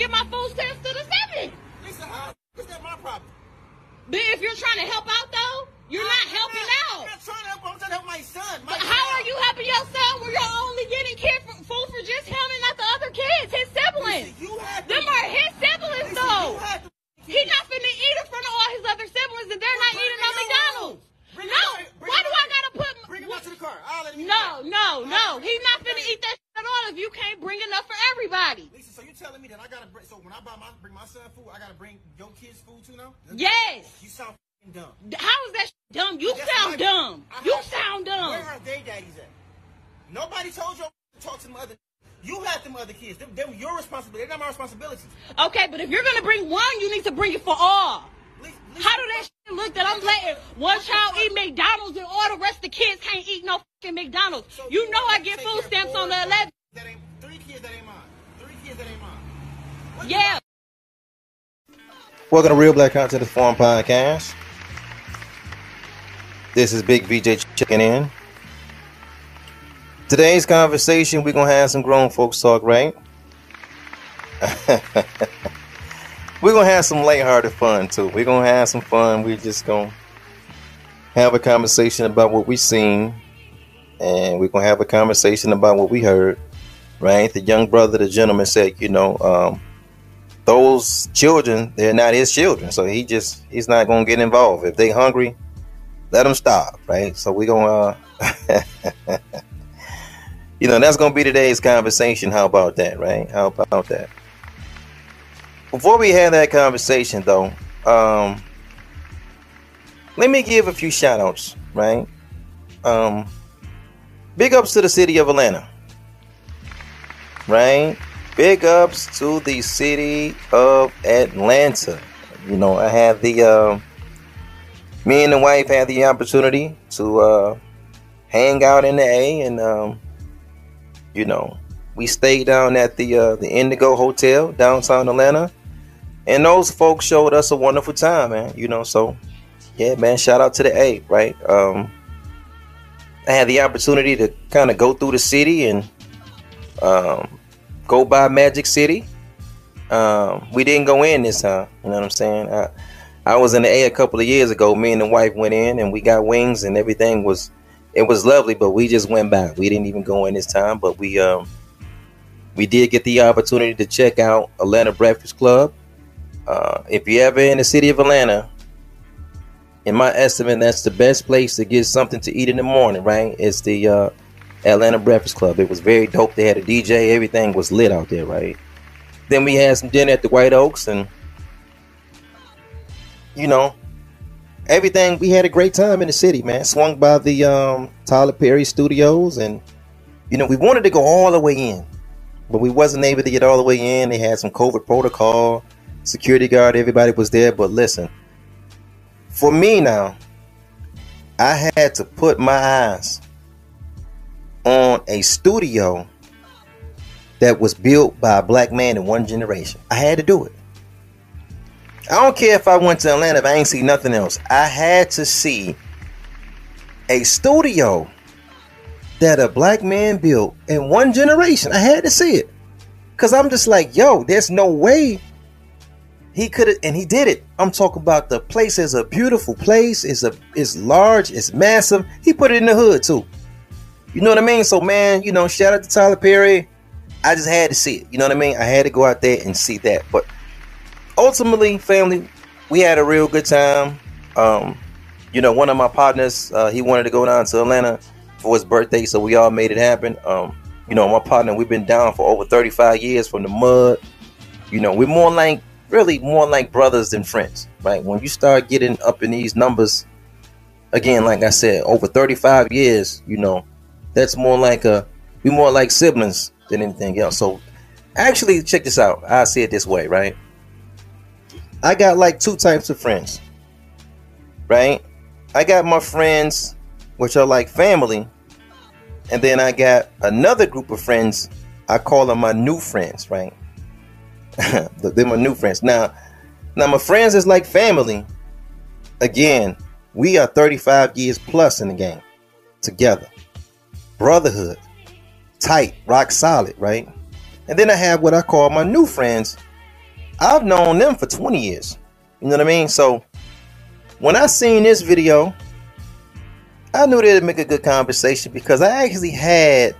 get my food stamps to the seven. Lisa, uh, how is that my problem? But if you're trying to help out though, you're not helping I'm out. not trying to help. I'm trying to help my son. My But how are you helping your son when you're only getting care for, food for just him and not the other kids, his siblings? Lisa, you had Them to- are his siblings though. To. Not finna eat in front of all his other siblings and they're not eating out. McDonald's. Bring No, why do. I gotta put? Bring him out to the car. I'll let him No, no, no. He's not finna eat that all if you can't bring enough for everybody. Lisa, so you're telling me that I gotta bring? So when I buy my bring my son food, I gotta bring your kids food too now? Yes. You sound dumb. How is that dumb? You That's sound my- dumb. I You have- sound dumb. Where are they daddies at? Nobody told you to talk to them other. You had them other kids. Them, them your responsibility. They're not my responsibility. Okay, but if you're gonna bring one, you need to bring it for all. Lisa, Lisa, How do that look that I'm letting one child eat McDonald's and all the rest of the kids can't eat no McDonald's? so You know I get food stamps on the 11th. That ain't three kids that ain't mine. Three kids that ain't mine. What Yeah. Welcome to Real Black Conscious The Forum Podcast. This is Big VJ checking in. Today's conversation, we're gonna have some grown folks talk, right? we're gonna have some lighthearted fun too. We're gonna have some fun. We're just gonna have a conversation about what we've seen, and we're gonna have a conversation about what we heard. Right? The young brother, the gentleman said, you know, um, those children, they're not his children. So he just he's not gonna get involved. If they hungry, let them stop, right? So we're gonna uh, you know, that's gonna be today's conversation. How about that, right? How about that? Before we have that conversation though, um let me give a few shout outs, right? Um big ups to the city of Atlanta. Right? Big ups to the city of Atlanta. You know, I had the uh, me and the wife had the opportunity to uh, hang out in the A, and um, you know, we stayed down at the uh, the Indigo Hotel downtown Atlanta, and those folks showed us a wonderful time, man. You know, so yeah, man, shout out to the A, right? Um, I had the opportunity to kind of go through the city and um, go by Magic City. Um, we didn't go in this time. You know what I'm saying? I, I was in the A a couple of years ago. Me and the wife went in and we got wings and everything was it was lovely, but we just went back. We didn't even go in this time, but we um we did get the opportunity to check out Atlanta Breakfast Club. Uh, if you're ever in the city of Atlanta, in my estimate, that's the best place to get something to eat in the morning. Right? It's the uh, Atlanta Breakfast Club. It was very dope. They had a DJ. Everything was lit out there, right? Then we had some dinner at the White Oaks, and you know, everything. We had a great time in the city, man. Swung by the um, Tyler Perry Studios, and you know, we wanted to go all the way in, but we wasn't able to get all the way in. They had some COVID protocol, security guard, everybody was there. But listen, for me now, I had to put my eyes on a studio that was built by a black man in one generation. I had to do it. I don't care if I went to Atlanta if I ain't see nothing else. I had to see a studio that a black man built in one generation. I had to see it. Cause I'm just like, yo, there's no way he could have and he did it. I'm talking about the place is a beautiful place, it's a it's large, it's massive. He put it in the hood too. You know what I mean? So man, you know, shout out to Tyler Perry. I just had to see it. You know what I mean? I had to go out there and see that. But ultimately, family, we had a real good time. Um, you know, one of my partners, uh, he wanted to go down to Atlanta for his birthday, so we all made it happen. Um, you know, my partner, we've been down for over 35 years from the mud. You know, we're more like really more like brothers than friends, right? When you start getting up in these numbers, again, like I said, over 35 years, you know, that's more like a we more like siblings than anything else. So actually check this out. I see it this way, right? I got like two types of friends. Right? I got my friends which are like family, and then I got another group of friends. I call them my new friends, right? They're my new friends. Now, now my friends is like family. Again, we are 35 years plus in the game together. Brotherhood, tight, rock solid, right? And then I have what I call my new friends, I've known them for 20 years. You know what I mean? So when I seen this video, I knew they'd make a good conversation because I actually had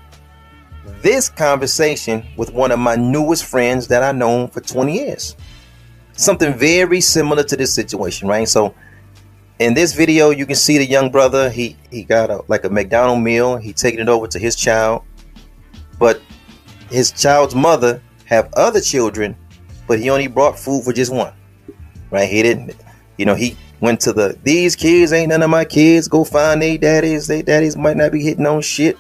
this conversation with one of my newest friends that I've known for 20 years. Something very similar to this situation, right? So in this video, you can see the young brother. He he got a like a McDonald meal. He taking it over to his child, but his child's mother have other children, but he only brought food for just one. Right? He didn't. You know, he went to the these kids ain't none of my kids. Go find they daddies. They daddies might not be hitting on shit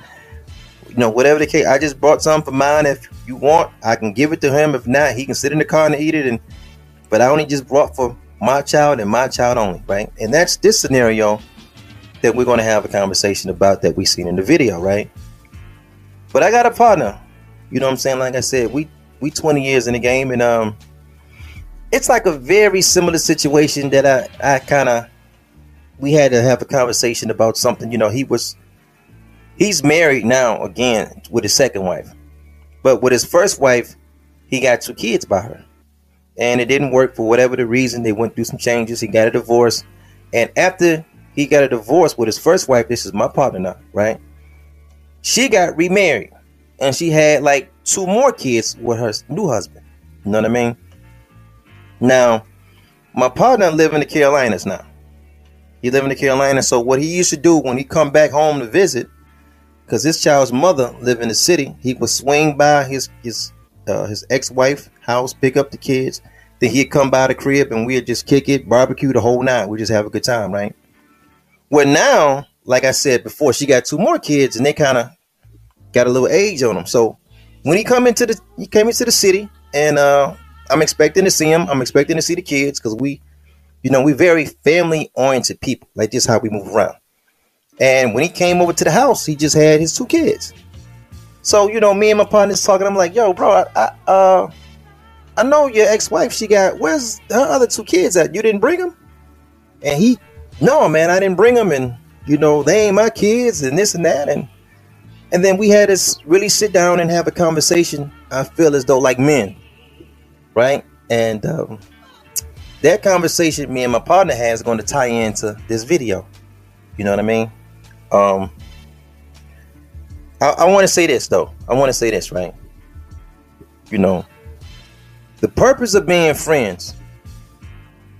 you know, whatever the case, I just brought some for mine. If you want, I can give it to him. If not, he can sit in the car and eat it. And but I only just brought for my child and my child only, right? And that's this scenario that we're going to have a conversation about that we seen in the video, right? But I got a partner. You know what I'm saying? Like I said, we we 20 years in the game, and um, it's like a very similar situation that I I kind of we had to have a conversation about something. You know, he was He's married now again with his second wife. But with his first wife, he got two kids by her. And it didn't work for whatever the reason. They went through some changes. He got a divorce. And after he got a divorce with his first wife, this is my partner now, right? She got remarried. And she had like two more kids with her new husband. You know what I mean? Now, my partner live in the Carolinas now. He live in the Carolinas. So what he used to do when he come back home to visit, because his child's mother lived in the city. He would swing by his his uh, his ex-wife house, pick up the kids. Then he'd come by the crib and we'd just kick it, barbecue the whole night. We just have a good time, right? Well, now, like I said before, she got two more kids and they kind of got a little age on them. So when he come into the he came into the city and uh, I'm expecting to see him. I'm expecting to see the kids because we, you know, we very family oriented people. Like this, how we move around. And when he came over to the house, he just had his two kids. So you know, me and my partners talking. I'm like, "Yo, bro, I, I uh, I know your ex-wife. She got where's her other two kids at? You didn't bring them?" And he, "No, man, I didn't bring them. And you know, they ain't my kids, and this and that." And and then we had to really sit down and have a conversation. I feel as though like men, right? And um, that conversation me and my partner has going to tie into this video. You know what I mean? Um, I, I want to say this though. I want to say this, right? You know, the purpose of being friends,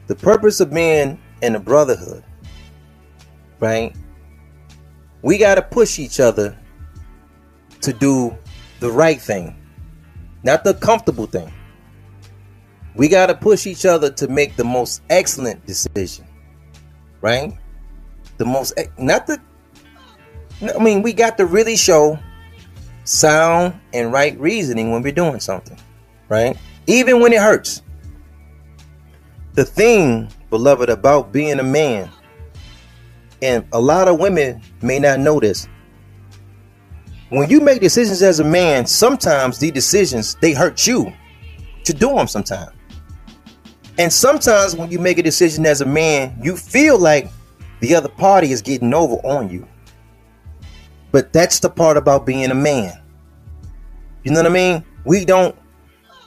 the purpose of being in a brotherhood, right? We got to push each other to do the right thing, not the comfortable thing. We got to push each other to make the most excellent decision, right? The most, not the I mean, we got to really show sound and right reasoning when we're doing something, right? Even when it hurts. The thing, beloved, about being a man, and a lot of women may not know this. When you make decisions as a man, sometimes these decisions they hurt you to do them sometimes. And sometimes when you make a decision as a man, you feel like the other party is getting over on you. But that's the part about being a man. You know what I mean? We don't,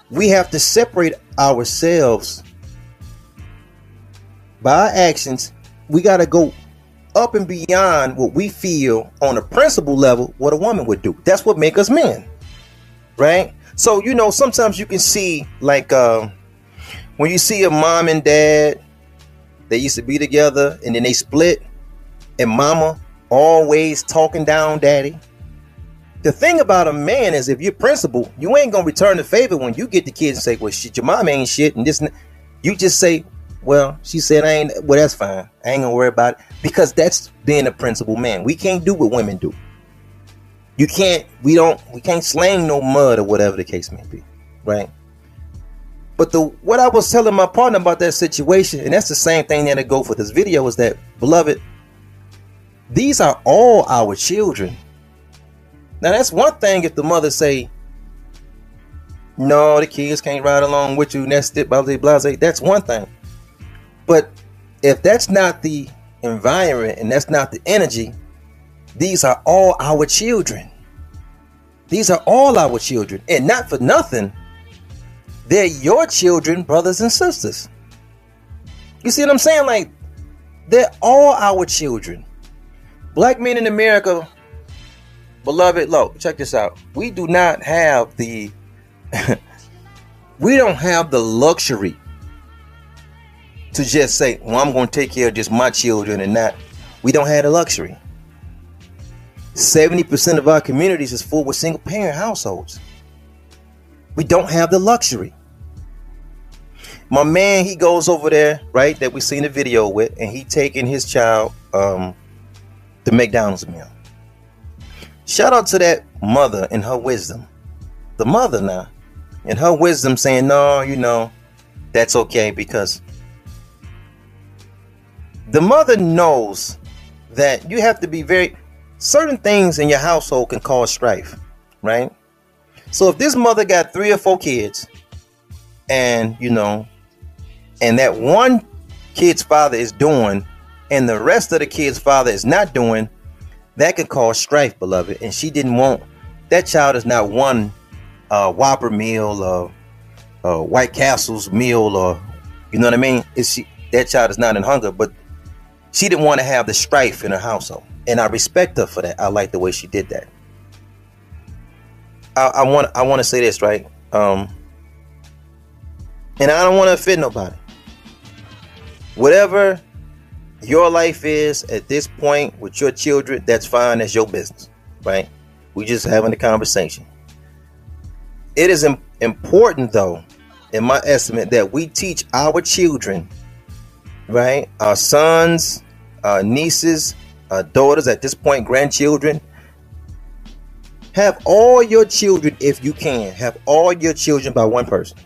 we have to separate ourselves by our actions. We got to go up and beyond what we feel on a principle level, what a woman would do. That's what make us men. Right? So, you know, sometimes you can see like uh, when you see a mom and dad, they used to be together and then they split, and mama always talking down daddy. The thing about a man is if you're principled, you ain't gonna return the favor when you get the kids and say, Well shit, your mom ain't shit, and this you just say, Well, she said I ain't well, that's fine. I ain't gonna worry about it. Because that's being a principled man. We can't do what women do. You can't, we don't, we can't slang no mud or whatever the case may be. Right? But the what I was telling my partner about that situation, and that's the same thing that I go for this video, is that beloved, these are all our children. Now that's one thing if the mother say, no, the kids can't ride along with you, that's it, blah, blah, that's one thing. But if that's not the environment and that's not the energy, these are all our children. These are all our children. And not for nothing, they're your children, brothers and sisters. You see what I'm saying? Like, they're all our children. Black men in America, beloved, look, check this out. We do not have the, we don't have the luxury to just say, well, I'm going to take care of just my children and not. We don't have the luxury. 70% of our communities is full with single parent households. We don't have the luxury. My man, he goes over there, right, that we seen the video with, and he taking his child um the McDonald's meal. Shout out to that mother and her wisdom. The mother now, and her wisdom saying, no, you know, that's okay because the mother knows that you have to be very certain things in your household can cause strife, right? So if this mother got three or four kids, and you know, and that one kid's father is doing, and the rest of the kid's father is not doing, that could cause strife, beloved. And she didn't want that child is not one uh, Whopper meal or uh, White Castle's meal or you know what I mean. Is she that child is not in hunger, but she didn't want to have the strife in her household, and I respect her for that. I like the way she did that. I, I want I want to say this right, um, and I don't want to offend nobody. Whatever your life is at this point with your children, that's fine. That's your business, right? We're just having a conversation. It is Im- important, though, in my estimate, that we teach our children, right, our sons, our nieces, our daughters, at this point, grandchildren, have all your children, if you can, have all your children by one person.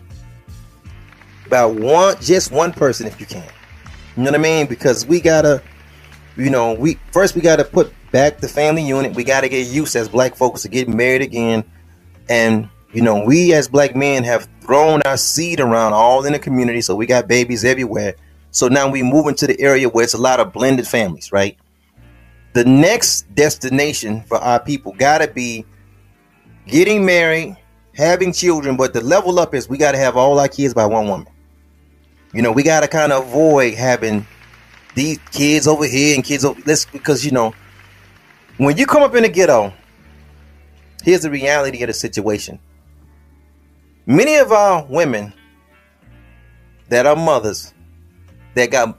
By one, just one person, if you can. You know what I mean? Because we gotta, you know, we first we gotta put back the family unit. We gotta get used as black folks to getting married again. And you know, we as black men have thrown our seed around all in the community, so we got babies everywhere. So now we move into the area where it's a lot of blended families, right? The next destination for our people gotta be getting married, having children, but the level up is we gotta have all our kids by one woman. You know, we got to kind of avoid having these kids over here and kids over this because you know, when you come up in the ghetto, here's the reality of the situation. Many of our women that are mothers that got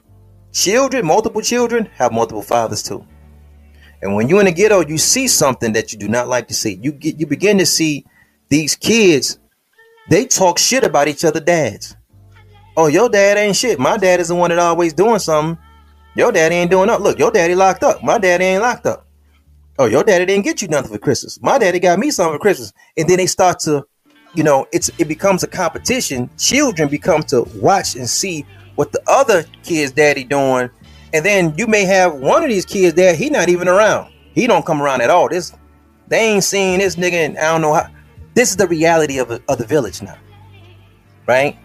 children, multiple children, have multiple fathers too. And when you're in the ghetto, you see something that you do not like to see. You get you begin to see these kids, they talk shit about each other dads. Oh, your dad ain't shit. My dad is the one that always doing something. Your daddy ain't doing nothing. Look, your daddy locked up. My daddy ain't locked up. Oh, your daddy didn't get you nothing for Christmas. My daddy got me something for Christmas. And then they start to, you know, it's it becomes a competition. Children become to watch and see what the other kid's daddy doing. And then you may have one of these kids there, he not even around. He don't come around at all. This they ain't seen this nigga and I don't know how. This is the reality of, of the village now. Right?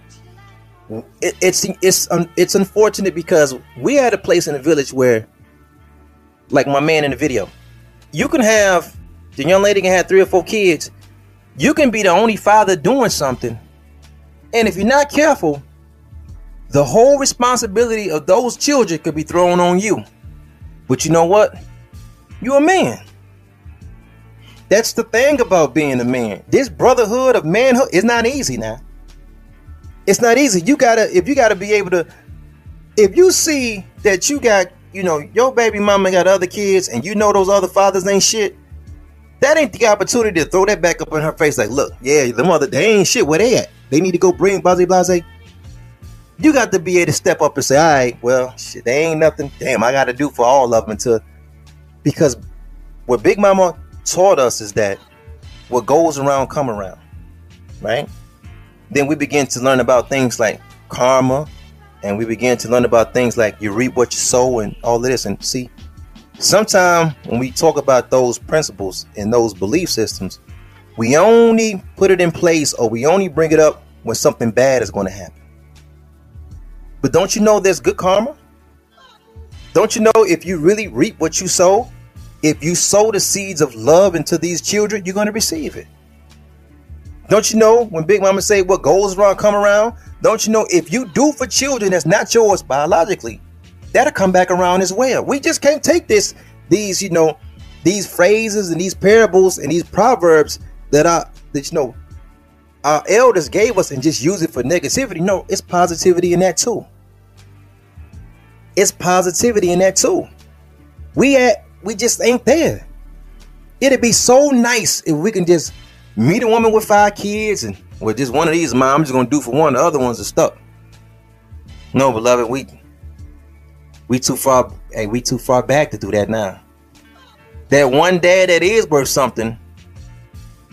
It, it's it's um, it's unfortunate because we had a place in the village where, like my man in the video, you can have the young lady can have three or four kids. You can be the only father doing something, and if you're not careful, the whole responsibility of those children could be thrown on you. But you know what? You're a man. That's the thing about being a man. This brotherhood of manhood is not easy now. It's not easy. You gotta if you gotta be able to if you see that you got, you know, your baby mama got other kids and you know those other fathers ain't shit, that ain't the opportunity to throw that back up in her face like, look, yeah, the mother, they ain't shit. Where they at? They need to go bring blase blase. You got to be able to step up and say, all right, well, shit, they ain't nothing. Damn, I got to do for all of them to, because what Big Mama taught us is that what goes around come around, right? Then we begin to learn about things like karma and we begin to learn about things like you reap what you sow and all of this. And see sometimes when we talk about those principles and those belief systems we only put it in place or we only bring it up when something bad is going to happen. But don't you know there's good karma? Don't you know if you really reap what you sow if you sow the seeds of love into these children you're going to receive it Don't you know when Big Mama say what goes around come around? Don't you know if you do for children that's not yours biologically, that'll come back around as well. We just can't take this, these, you know, these phrases and these parables and these proverbs that are that you know our elders gave us and just use it for negativity. No, it's positivity in that too. It's positivity in that too. We at we just ain't there. It'd be so nice if we can just meet a woman with five kids and with just one of these, mom, just gonna do for one. The other ones are stuck. No, beloved, we we too far. Hey, we too far back to do that now. That one dad that is worth something,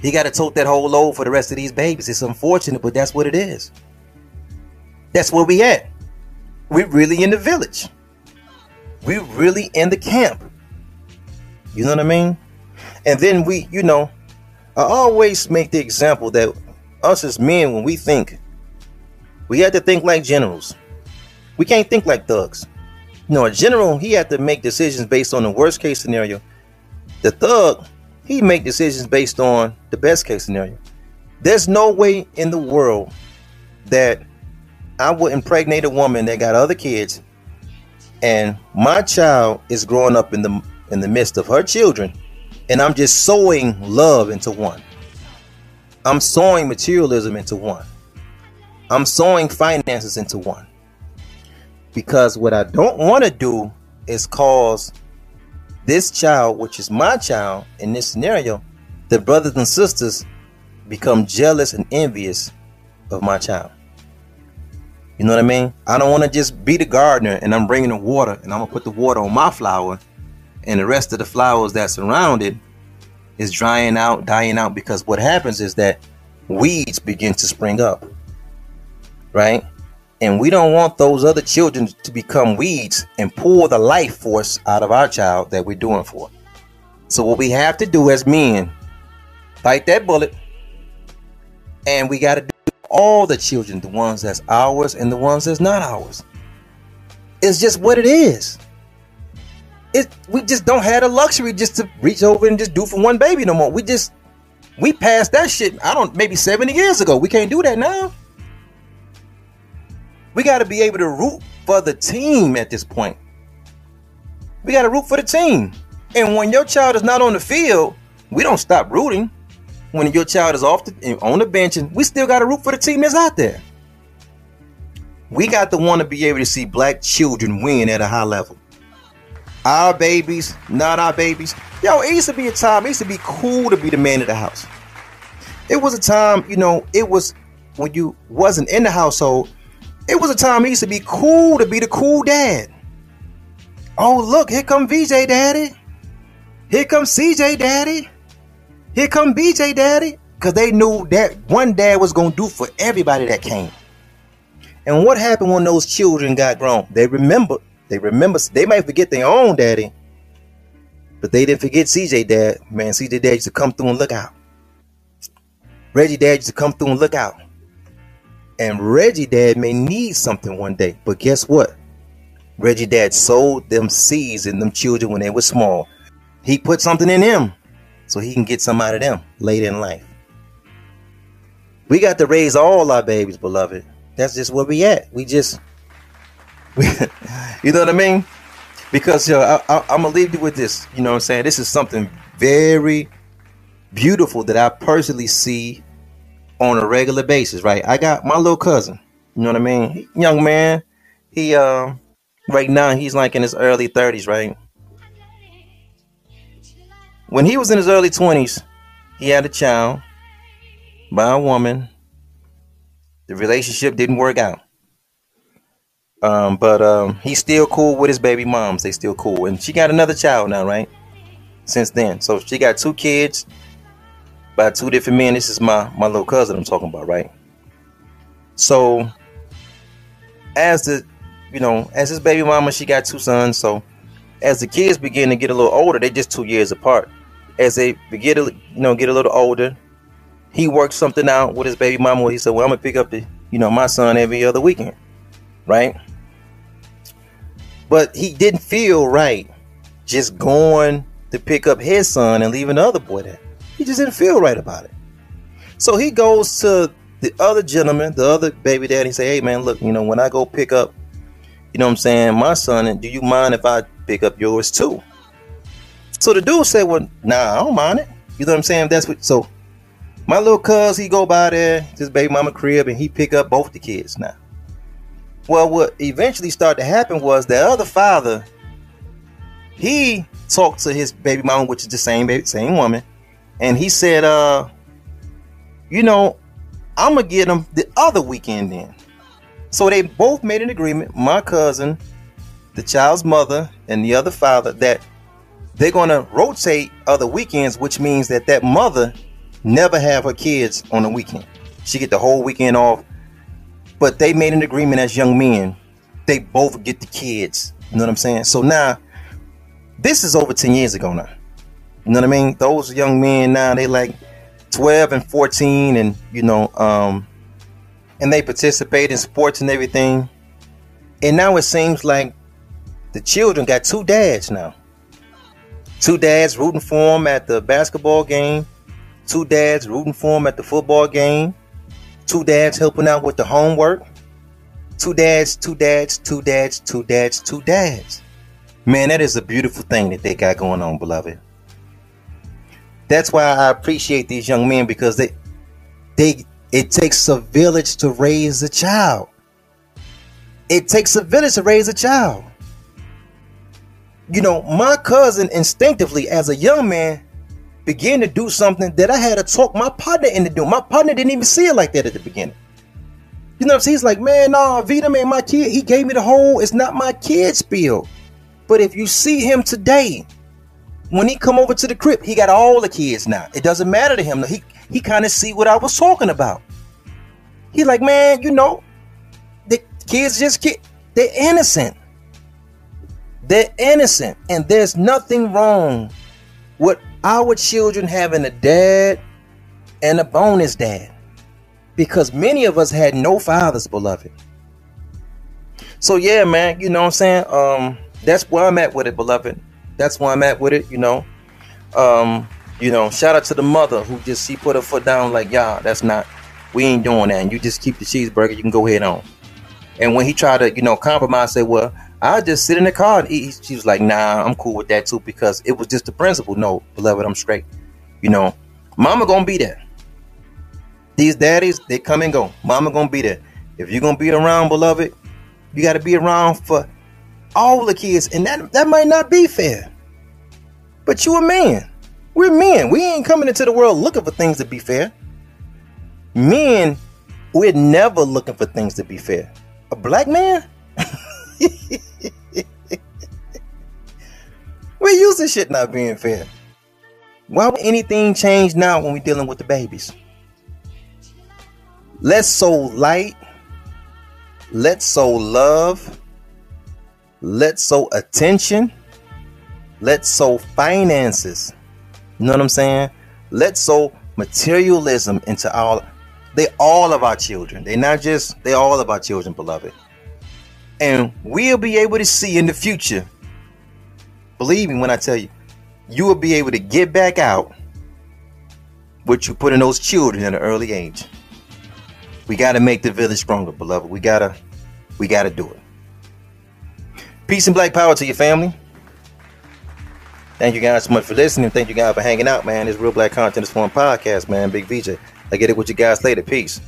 he got to tote that whole load for the rest of these babies. It's unfortunate, but that's what it is. That's where we at. We really in the village. We really in the camp. You know what I mean? And then we, you know, I always make the example that us as men, when we think, we have to think like generals. We can't think like thugs. You know, a general, he had to make decisions based on the worst case scenario. The thug, he make decisions based on the best case scenario. There's no way in the world that I would impregnate a woman that got other kids and my child is growing up in the in the midst of her children and I'm just sowing love into one. I'm sowing materialism into one. I'm sowing finances into one. Because what I don't want to do is cause this child, which is my child in this scenario, the brothers and sisters become jealous and envious of my child. You know what I mean? I don't want to just be the gardener and I'm bringing the water and I'm going to put the water on my flower and the rest of the flowers that surround it is drying out, dying out because what happens is that weeds begin to spring up. Right? And we don't want those other children to become weeds and pull the life force out of our child that we're doing for. So what we have to do as men, bite that bullet, and we got to do all the children, the ones that's ours and the ones that's not ours. It's just what it is it we just don't have the luxury just to reach over and just do for one baby no more. We just we passed that shit. I don't maybe 70 years ago. We can't do that now. We got to be able to root for the team at this point. We got to root for the team. And when your child is not on the field, we don't stop rooting. When your child is off the, on the bench, and we still got to root for the team that's out there. We got to want to be able to see black children win at a high level our babies, not our babies. Yo, it used to be a time, it used to be cool to be the man of the house. It was a time, you know, it was when you wasn't in the household, it was a time it used to be cool to be the cool dad. Oh, look, here come VJ daddy. Here comes CJ daddy. Here come BJ daddy. Because they knew that one dad was going to do for everybody that came. And what happened when those children got grown? They remembered they remember they might forget their own daddy, but they didn't forget CJ dad. Man, CJ dad used to come through and look out. Reggie dad used to come through and look out. And Reggie dad may need something one day, but guess what? Reggie dad sold them seeds in them children when they were small. He put something in them so he can get some out of them later in life. We got to raise all our babies, beloved. That's just where we at. We just you know what I mean? Because you I, I'm gonna leave you with this. You know what I'm saying? This is something very beautiful that I personally see on a regular basis. Right? I got my little cousin. You know what I mean? Young man. He um right now he's like in his early 30s. Right? When he was in his early 20s, he had a child by a woman. The relationship didn't work out. Um, but um, he's still cool with his baby moms. They still cool, and she got another child now, right? Since then, so she got two kids by two different men. This is my my little cousin I'm talking about, right? So as the you know, as his baby mama, she got two sons. So as the kids begin to get a little older, they're just two years apart. As they begin to you know get a little older, he worked something out with his baby mama. He said, "Well, I'm gonna pick up the you know my son every other weekend." right? But he didn't feel right just going to pick up his son and leaving the other boy there. He just didn't feel right about it. So he goes to the other gentleman, the other baby daddy, and say, "Hey man, look, you know, when I go pick up, you know, what I'm saying, my son, and do you mind if I pick up yours too?" So the dude said, "Well, nah, I don't mind it." You know what I'm saying? That's what. So my little cuz, he go by there, his baby mama crib, and he pick up both the kids now. Well, what eventually started to happen was the other father, he talked to his baby mama, which is the same baby, same woman, and he said, uh, you know, I'm gonna get him the other weekend then. So they both made an agreement, my cousin, the child's mother, and the other father, that they're gonna rotate other weekends, which means that that mother never have her kids on the weekend. She get the whole weekend off. But they made an agreement as young men. They both get the kids. You know what I'm saying? So now, this is over 10 years ago now. You know what I mean? Those young men now, they like 12 and 14 and, you know, um, and they participate in sports and everything. And now it seems like the children got two dads now. Two dads rooting for them at the basketball game. Two dads rooting for them at the football game. Two dads helping out with the homework. Two dads, two dads, two dads, two dads, two dads. Man, that is a beautiful thing that they got going on, beloved. That's why I appreciate these young men because they they it takes a village to raise a child. It takes a village to raise a child. You know, my cousin instinctively as a young man began to do something that I had to talk my partner into doing. My partner didn't even see it like that at the beginning. You know what I'm saying? He's like, man, nah, Vita man, my kid, he gave me the whole, it's not my kid's spiel. But if you see him today, when he come over to the crib, he got all the kids now. It doesn't matter to him. He he kind of see what I was talking about. He like, man, you know, the kids just kid, they're innocent. They're innocent, and there's nothing wrong with our children having a dad and a bonus dad. Because many of us had no fathers beloved. So yeah man you know what i'm saying? Um that's where i'm at with it beloved. That's where i'm at with it you know? Um you know shout out to the mother who just she put her foot down like yeah that's not we ain't doing that. And you just keep the cheeseburger you can go ahead on. And when he tried to you know compromise say well I just sit in the car and eat. She was like, nah, I'm cool with that too because it was just the principle. No, beloved, I'm straight. You know, mama gonna be there. These daddies, they come and go. Mama gonna be there. If you're gonna be around, beloved, you gotta be around for all the kids. And that that might not be fair. But you a man. We're men. We ain't coming into the world looking for things to be fair. Men, we're never looking for things to be fair. A black man? we used to shit not being fair. Why would anything change now when we're dealing with the babies? Let's sow light. Let's sow love. Let's sow attention. Let's sow finances. You know what I'm saying? Let's sow materialism into all. They all of our children. They're not just. They're all of our children, beloved. And we'll be able to see in the future. Believe me when I tell you, you will be able to get back out what you put in those children at an early age. We got to make the village stronger, beloved. We gotta, we gotta do it. Peace and black power to your family. Thank you guys so much for listening. Thank you guys for hanging out, man. This real black content is for a podcast, man. Big VJ. I get it with you guys later. Peace.